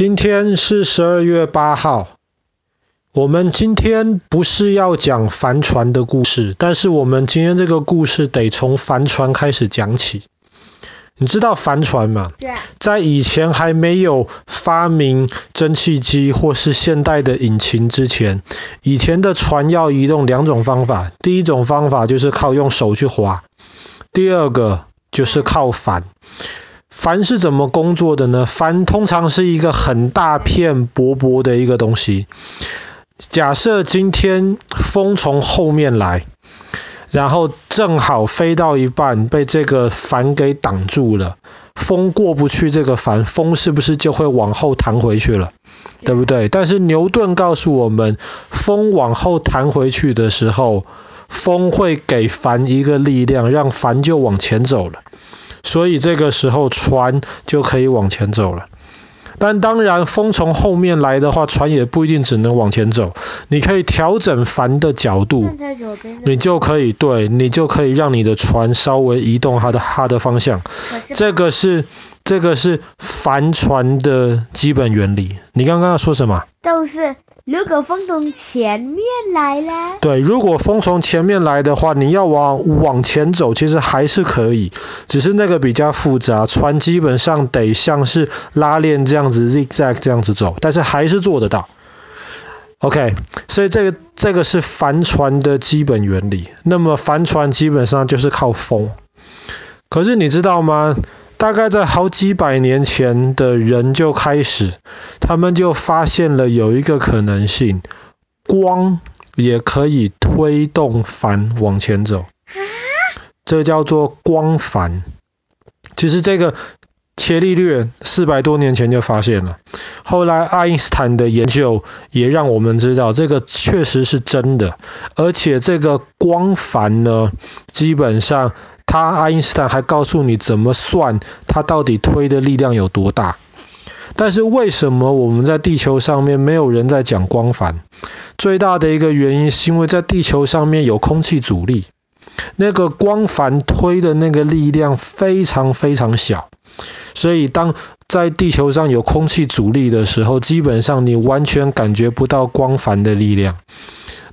今天是十二月八号。我们今天不是要讲帆船的故事，但是我们今天这个故事得从帆船开始讲起。你知道帆船吗？对。在以前还没有发明蒸汽机或是现代的引擎之前，以前的船要移动两种方法。第一种方法就是靠用手去划，第二个就是靠帆。帆是怎么工作的呢？帆通常是一个很大片薄薄的一个东西。假设今天风从后面来，然后正好飞到一半被这个帆给挡住了，风过不去这个帆，风是不是就会往后弹回去了？对不对？但是牛顿告诉我们，风往后弹回去的时候，风会给帆一个力量，让帆就往前走了。所以这个时候船就可以往前走了。但当然，风从后面来的话，船也不一定只能往前走。你可以调整帆的角度，你就可以，对，你就可以让你的船稍微移动它的它的方向。这个是这个是帆船的基本原理。你刚刚要说什么？都是。如果风从前面来了，对，如果风从前面来的话，你要往往前走，其实还是可以，只是那个比较复杂，船基本上得像是拉链这样子 zigzag 这样子走，但是还是做得到。OK，所以这个这个是帆船的基本原理。那么帆船基本上就是靠风，可是你知道吗？大概在好几百年前的人就开始，他们就发现了有一个可能性，光也可以推动帆往前走。这叫做光帆。其实这个伽利略四百多年前就发现了，后来爱因斯坦的研究也让我们知道这个确实是真的，而且这个光帆呢，基本上。他爱因斯坦还告诉你怎么算，他到底推的力量有多大。但是为什么我们在地球上面没有人在讲光帆？最大的一个原因是因为在地球上面有空气阻力，那个光帆推的那个力量非常非常小，所以当在地球上有空气阻力的时候，基本上你完全感觉不到光帆的力量。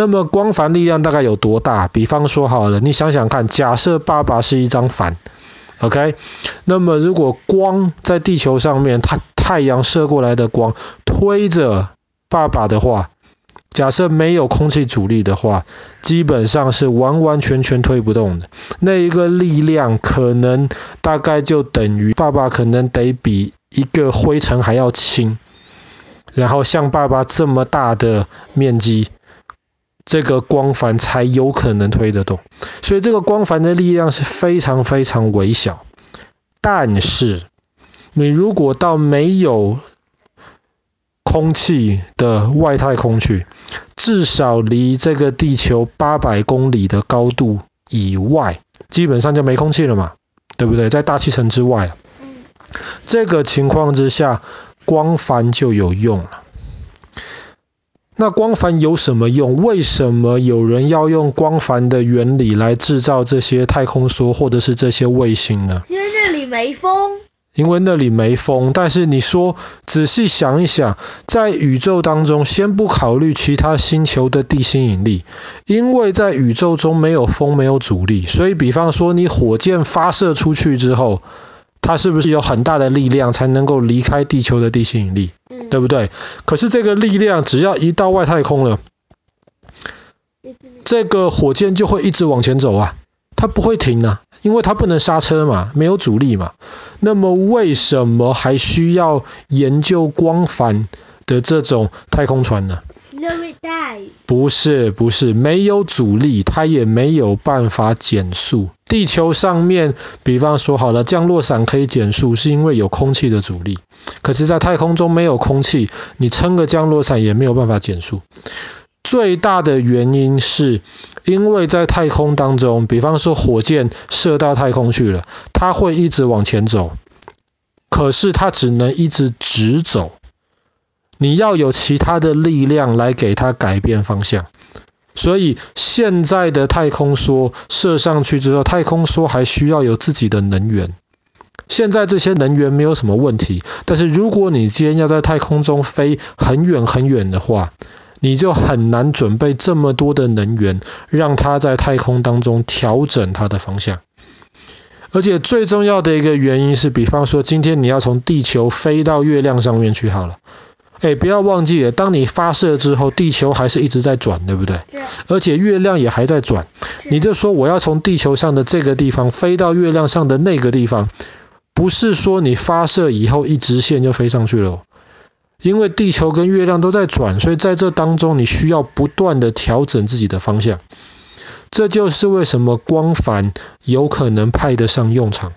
那么光帆力量大概有多大？比方说好了，你想想看，假设爸爸是一张帆，OK？那么如果光在地球上面，它太阳射过来的光推着爸爸的话，假设没有空气阻力的话，基本上是完完全全推不动的。那一个力量可能大概就等于爸爸可能得比一个灰尘还要轻，然后像爸爸这么大的面积。这个光帆才有可能推得动，所以这个光帆的力量是非常非常微小。但是，你如果到没有空气的外太空去，至少离这个地球八百公里的高度以外，基本上就没空气了嘛，对不对？在大气层之外，这个情况之下，光帆就有用了。那光帆有什么用？为什么有人要用光帆的原理来制造这些太空梭或者是这些卫星呢？因为那里没风。因为那里没风。但是你说，仔细想一想，在宇宙当中，先不考虑其他星球的地心引力，因为在宇宙中没有风，没有阻力，所以比方说你火箭发射出去之后，它是不是有很大的力量才能够离开地球的地心引力？对不对？可是这个力量只要一到外太空了，这个火箭就会一直往前走啊，它不会停啊，因为它不能刹车嘛，没有阻力嘛。那么为什么还需要研究光帆的这种太空船呢？不是不是，没有阻力，它也没有办法减速。地球上面，比方说好了，降落伞可以减速，是因为有空气的阻力。可是，在太空中没有空气，你撑个降落伞也没有办法减速。最大的原因是，因为在太空当中，比方说火箭射到太空去了，它会一直往前走，可是它只能一直直走。你要有其他的力量来给它改变方向，所以现在的太空梭射上去之后，太空梭还需要有自己的能源。现在这些能源没有什么问题，但是如果你今天要在太空中飞很远很远的话，你就很难准备这么多的能源，让它在太空当中调整它的方向。而且最重要的一个原因是，比方说今天你要从地球飞到月亮上面去好了，哎，不要忘记了，当你发射之后，地球还是一直在转，对不对？对。而且月亮也还在转，你就说我要从地球上的这个地方飞到月亮上的那个地方。不是说你发射以后一直线就飞上去了，因为地球跟月亮都在转，所以在这当中你需要不断的调整自己的方向。这就是为什么光帆有可能派得上用场。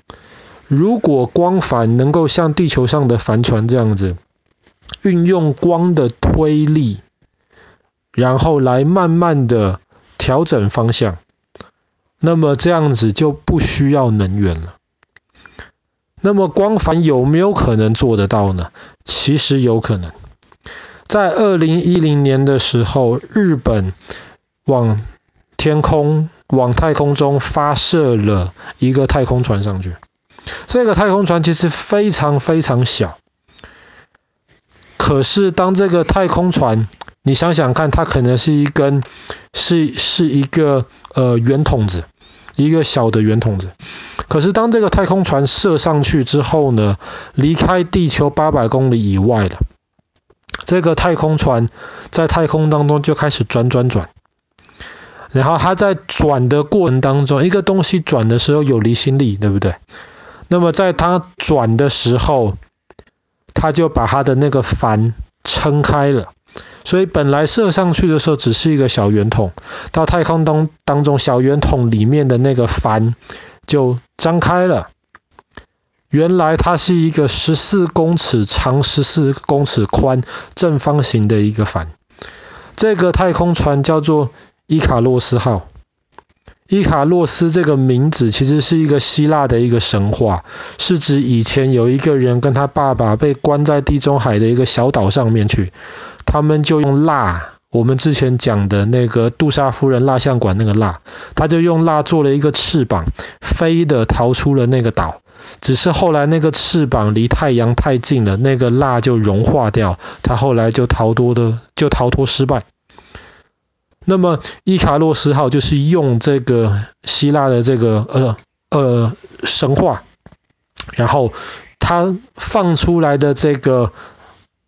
如果光帆能够像地球上的帆船这样子，运用光的推力，然后来慢慢的调整方向，那么这样子就不需要能源了。那么光帆有没有可能做得到呢？其实有可能。在二零一零年的时候，日本往天空、往太空中发射了一个太空船上去。这个太空船其实非常非常小，可是当这个太空船，你想想看，它可能是一根，是是一个呃圆筒子，一个小的圆筒子。可是当这个太空船射上去之后呢，离开地球八百公里以外了，这个太空船在太空当中就开始转转转，然后它在转的过程当中，一个东西转的时候有离心力，对不对？那么在它转的时候，它就把它的那个帆撑开了。所以本来射上去的时候只是一个小圆筒，到太空当当中，小圆筒里面的那个帆就张开了。原来它是一个十四公尺长、十四公尺宽正方形的一个帆。这个太空船叫做伊卡洛斯号。伊卡洛斯这个名字其实是一个希腊的一个神话，是指以前有一个人跟他爸爸被关在地中海的一个小岛上面去。他们就用蜡，我们之前讲的那个杜莎夫人蜡像馆那个蜡，他就用蜡做了一个翅膀，飞的逃出了那个岛。只是后来那个翅膀离太阳太近了，那个蜡就融化掉，他后来就逃脱的就逃脱失败。那么伊卡洛斯号就是用这个希腊的这个呃呃神话，然后它放出来的这个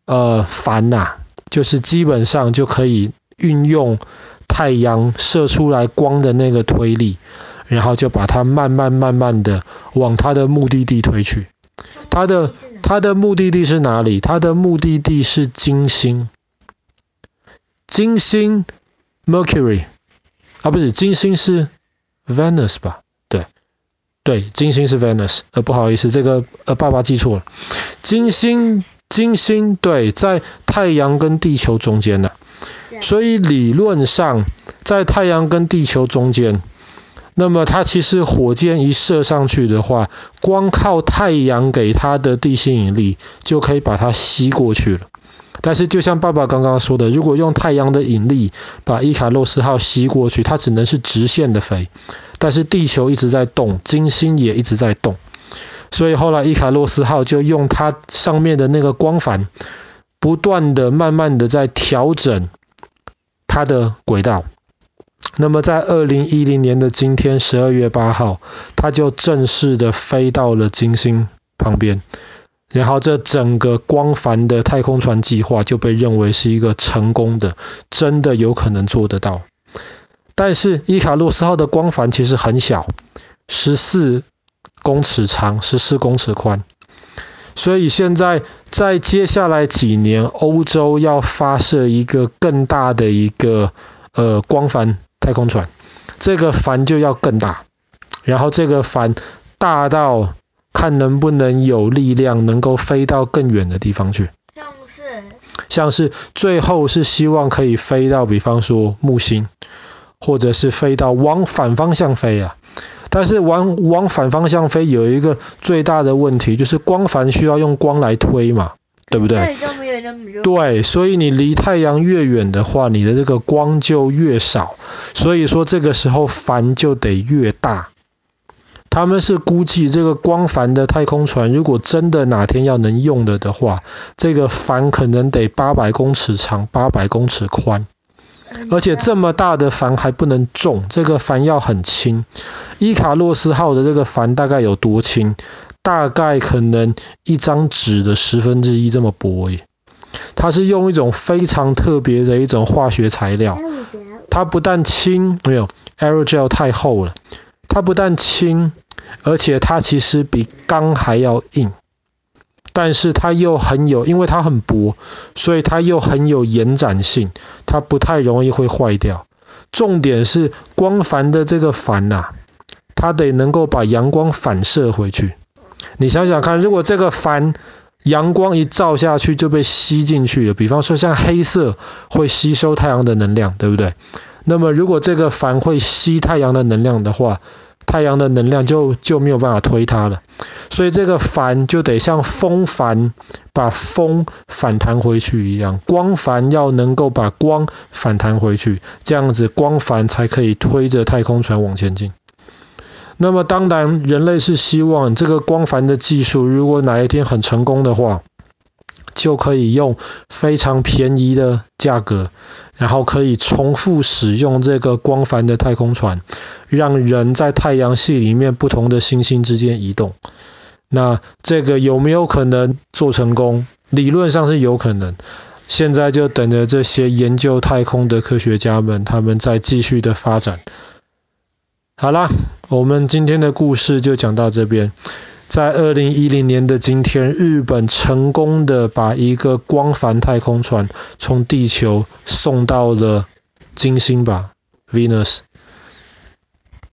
呃帆呐。就是基本上就可以运用太阳射出来光的那个推力，然后就把它慢慢慢慢的往它的目的地推去。它的它的目的地是哪里？它的目的地是金星。金星 Mercury 啊，不是金星是 Venus 吧？对对，金星是 Venus。呃，不好意思，这个呃爸爸记错了。金星。金星对，在太阳跟地球中间呢，所以理论上在太阳跟地球中间，那么它其实火箭一射上去的话，光靠太阳给它的地心引力就可以把它吸过去了。但是就像爸爸刚刚说的，如果用太阳的引力把伊卡洛斯号吸过去，它只能是直线的飞，但是地球一直在动，金星也一直在动。所以后来伊卡洛斯号就用它上面的那个光帆，不断的、慢慢的在调整它的轨道。那么在二零一零年的今天，十二月八号，它就正式的飞到了金星旁边。然后这整个光帆的太空船计划就被认为是一个成功的，真的有可能做得到。但是伊卡洛斯号的光帆其实很小，十四。公尺长，十四公尺宽，所以现在在接下来几年，欧洲要发射一个更大的一个呃光帆太空船，这个帆就要更大，然后这个帆大到看能不能有力量能够飞到更远的地方去，像是像是最后是希望可以飞到，比方说木星，或者是飞到往反方向飞啊。但是往往反方向飞有一个最大的问题，就是光帆需要用光来推嘛，对不对？对，所以你离太阳越远的话，你的这个光就越少，所以说这个时候帆就得越大。他们是估计这个光帆的太空船，如果真的哪天要能用了的话，这个帆可能得八百公尺长，八百公尺宽，而且这么大的帆还不能重，这个帆要很轻。伊卡洛斯号的这个帆大概有多轻？大概可能一张纸的十分之一这么薄耶。它是用一种非常特别的一种化学材料，它不但轻，没有 aerogel 太厚了，它不但轻。而且它其实比钢还要硬，但是它又很有，因为它很薄，所以它又很有延展性，它不太容易会坏掉。重点是光帆的这个帆呐、它得能够把阳光反射回去。你想想看，如果这个帆阳光一照下去就被吸进去了，比方说像黑色会吸收太阳的能量，对不对？那么如果这个帆会吸太阳的能量的话，太阳的能量就就没有办法推它了，所以这个帆就得像风帆把风反弹回去一样，光帆要能够把光反弹回去，这样子光帆才可以推着太空船往前进。那么当然，人类是希望这个光帆的技术，如果哪一天很成功的话，就可以用非常便宜的价格，然后可以重复使用这个光帆的太空船。让人在太阳系里面不同的星星之间移动，那这个有没有可能做成功？理论上是有可能。现在就等着这些研究太空的科学家们，他们在继续的发展。好啦，我们今天的故事就讲到这边。在二零一零年的今天，日本成功的把一个光帆太空船从地球送到了金星吧，Venus。